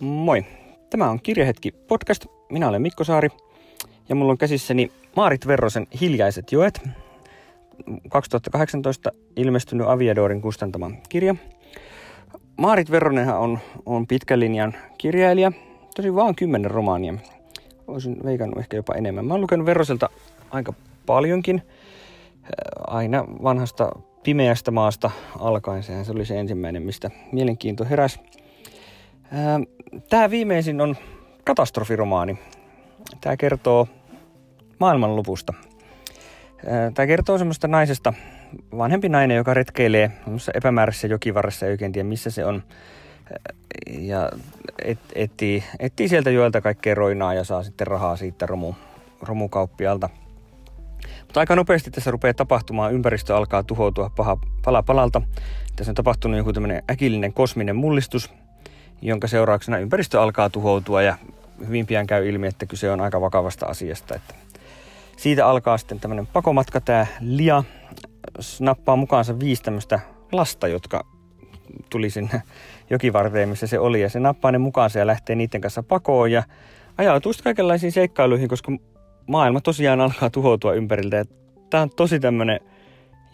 Moi. Tämä on Kirjahetki podcast. Minä olen Mikko Saari ja mulla on käsissäni Maarit Verrosen Hiljaiset joet. 2018 ilmestynyt Aviadorin kustantama kirja. Maarit Verronenhan on, on pitkän linjan kirjailija. Tosi vaan kymmenen romaania. Olisin veikannut ehkä jopa enemmän. Mä oon lukenut Verroselta aika paljonkin. Aina vanhasta pimeästä maasta alkaen. Sehän se oli se ensimmäinen, mistä mielenkiinto heräsi. Tämä viimeisin on katastrofiromaani. Tämä kertoo maailmanlopusta. Tämä kertoo semmoista naisesta, vanhempi nainen, joka retkeilee epämääräisessä jokivarressa, ei oikein tiedä missä se on. Ja et, etsii, etsii sieltä joelta kaikkea roinaa ja saa sitten rahaa siitä romu, romukauppialta. Mutta aika nopeasti tässä rupeaa tapahtumaan, ympäristö alkaa tuhoutua paha pala palalta. Tässä on tapahtunut joku tämmöinen äkillinen kosminen mullistus, jonka seurauksena ympäristö alkaa tuhoutua ja hyvin pian käy ilmi, että kyse on aika vakavasta asiasta. Että siitä alkaa sitten tämmöinen pakomatka. Tämä Lia snappaa mukaansa viisi tämmöistä lasta, jotka tuli sinne jokivarteen, missä se oli. Ja se nappaa ne mukaansa ja lähtee niiden kanssa pakoon ja ajautuu sitten kaikenlaisiin seikkailuihin, koska maailma tosiaan alkaa tuhoutua ympäriltä. Tämä on tosi tämmöinen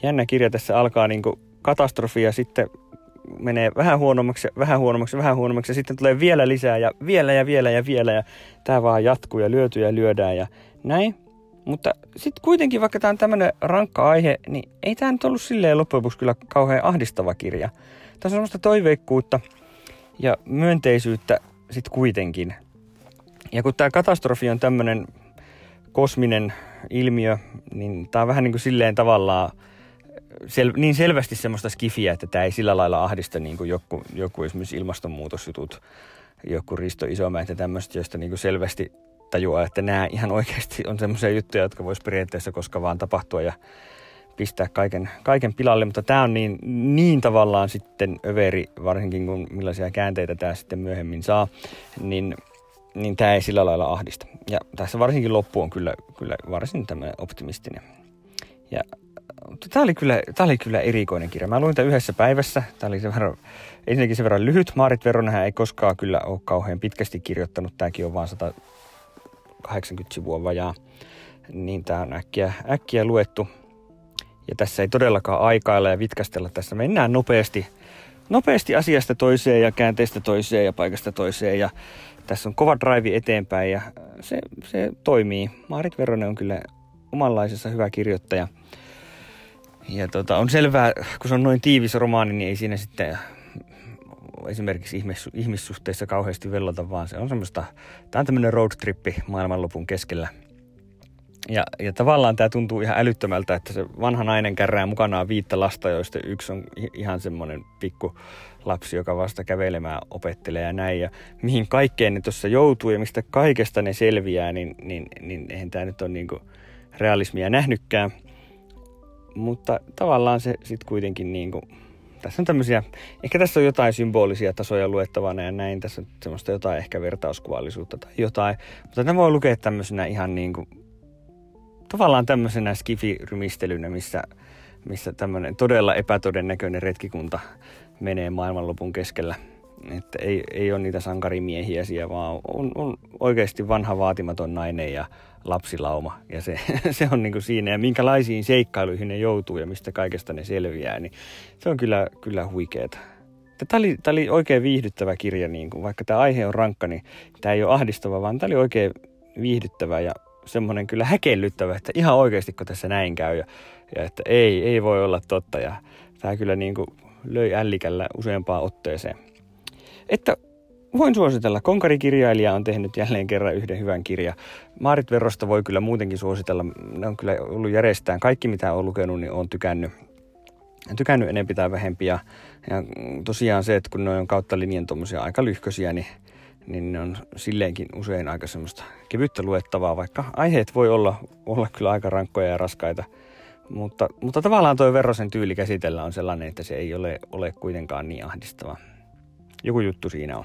jännä kirja. Tässä alkaa niin katastrofi ja sitten menee vähän huonommaksi, vähän huonommaksi, vähän huonommaksi ja sitten tulee vielä lisää ja vielä ja vielä ja vielä ja tämä vaan jatkuu ja lyötyy ja lyödään ja näin. Mutta sitten kuitenkin, vaikka tämä on tämmöinen rankka aihe, niin ei tämä nyt ollut silleen loppujen lopuksi kyllä kauhean ahdistava kirja. Tässä on semmoista toiveikkuutta ja myönteisyyttä sitten kuitenkin. Ja kun tämä katastrofi on tämmöinen kosminen ilmiö, niin tämä on vähän niin kuin silleen tavallaan sel, niin selvästi semmoista skifiä, että tämä ei sillä lailla ahdista niin kuin joku, joku esimerkiksi ilmastonmuutosjutut, joku Risto Isomäet ja tämmöistä, joista niin kuin selvästi tajuaa, että nämä ihan oikeasti on semmoisia juttuja, jotka voisi periaatteessa koska vaan tapahtua ja pistää kaiken, kaiken pilalle, mutta tämä on niin, niin tavallaan sitten överi, varsinkin kun millaisia käänteitä tämä sitten myöhemmin saa, niin, niin tämä ei sillä lailla ahdista. Ja tässä varsinkin loppu on kyllä, kyllä varsin tämmöinen optimistinen. Ja tämä oli, kyllä, tämä oli kyllä erikoinen kirja. Mä luin tämän yhdessä päivässä. Tämä oli sen verran, ensinnäkin sen verran lyhyt. Maarit Veronenhän ei koskaan kyllä ole kauhean pitkästi kirjoittanut. Tämäkin on vain 180 sivua vajaa. Niin tämä on äkkiä, äkkiä luettu. Ja tässä ei todellakaan aikailla ja vitkastella. Tässä mennään nopeasti, nopeasti asiasta toiseen ja käänteestä toiseen ja paikasta toiseen. Ja tässä on kova drive eteenpäin ja se, se toimii. Maarit Veronen on kyllä omanlaisessa hyvä kirjoittaja – ja tota, on selvää, kun se on noin tiivis romaani, niin ei siinä sitten esimerkiksi ihmis, ihmissuhteissa kauheasti vellota, vaan se on semmoista, tämä on tämmöinen road trippi maailmanlopun keskellä. Ja, ja tavallaan tämä tuntuu ihan älyttömältä, että se vanha nainen kärrää mukanaan viittä lasta, joista yksi on ihan semmoinen pikku lapsi, joka vasta kävelemään opettelee ja näin. Ja mihin kaikkeen ne tuossa joutuu ja mistä kaikesta ne selviää, niin, niin, niin eihän tämä nyt ole niinku realismia nähnytkään. Mutta tavallaan se sitten kuitenkin niin kuin, tässä on tämmöisiä, ehkä tässä on jotain symbolisia tasoja luettavana ja näin, tässä on semmoista jotain ehkä vertauskuvallisuutta tai jotain, mutta tämä voi lukea tämmöisenä ihan niin kuin, tavallaan tämmöisenä skifi-rymistelynä, missä, missä tämmöinen todella epätodennäköinen retkikunta menee maailmanlopun keskellä. Että ei, ei ole niitä sankarimiehiä siellä, vaan on, on oikeasti vanha vaatimaton nainen ja lapsilauma. Ja se, se on niin kuin siinä, ja minkälaisiin seikkailuihin ne joutuu ja mistä kaikesta ne selviää, niin se on kyllä, kyllä huikeeta. Tämä oli, tämä oli oikein viihdyttävä kirja, niin kuin, vaikka tämä aihe on rankka, niin tämä ei ole ahdistava, vaan tämä oli oikein viihdyttävä ja semmoinen kyllä häkellyttävä, että ihan oikeasti kun tässä näin käy ja, ja että ei, ei voi olla totta ja tämä kyllä niin kuin löi ällikällä useampaan otteeseen. Että voin suositella. Konkarikirjailija on tehnyt jälleen kerran yhden hyvän kirja. Maarit Verrosta voi kyllä muutenkin suositella. Ne on kyllä ollut järjestään. Kaikki mitä on lukenut, niin on tykännyt. Tykännyt enempi tai vähempi. Ja, ja tosiaan se, että kun ne on kautta linjan tuommoisia aika lyhköisiä, niin, niin ne on silleenkin usein aika semmoista kevyttä luettavaa, vaikka aiheet voi olla, olla kyllä aika rankkoja ja raskaita. Mutta, mutta tavallaan tuo Verrosen tyyli käsitellä on sellainen, että se ei ole, ole kuitenkaan niin ahdistava. Joku juttu siinä on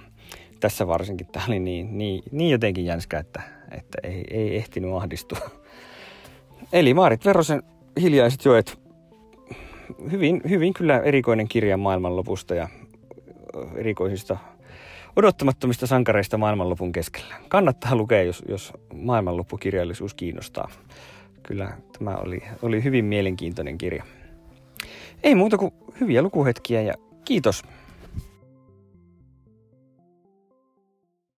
tässä varsinkin tämä oli niin, niin, niin jotenkin jänskä, että, että ei, ei ehtinyt ahdistua. Eli Maarit Verrosen Hiljaiset joet, hyvin, hyvin kyllä erikoinen kirja maailmanlopusta ja erikoisista, odottamattomista sankareista maailmanlopun keskellä. Kannattaa lukea, jos, jos maailmanloppukirjallisuus kiinnostaa. Kyllä tämä oli, oli hyvin mielenkiintoinen kirja. Ei muuta kuin hyviä lukuhetkiä ja kiitos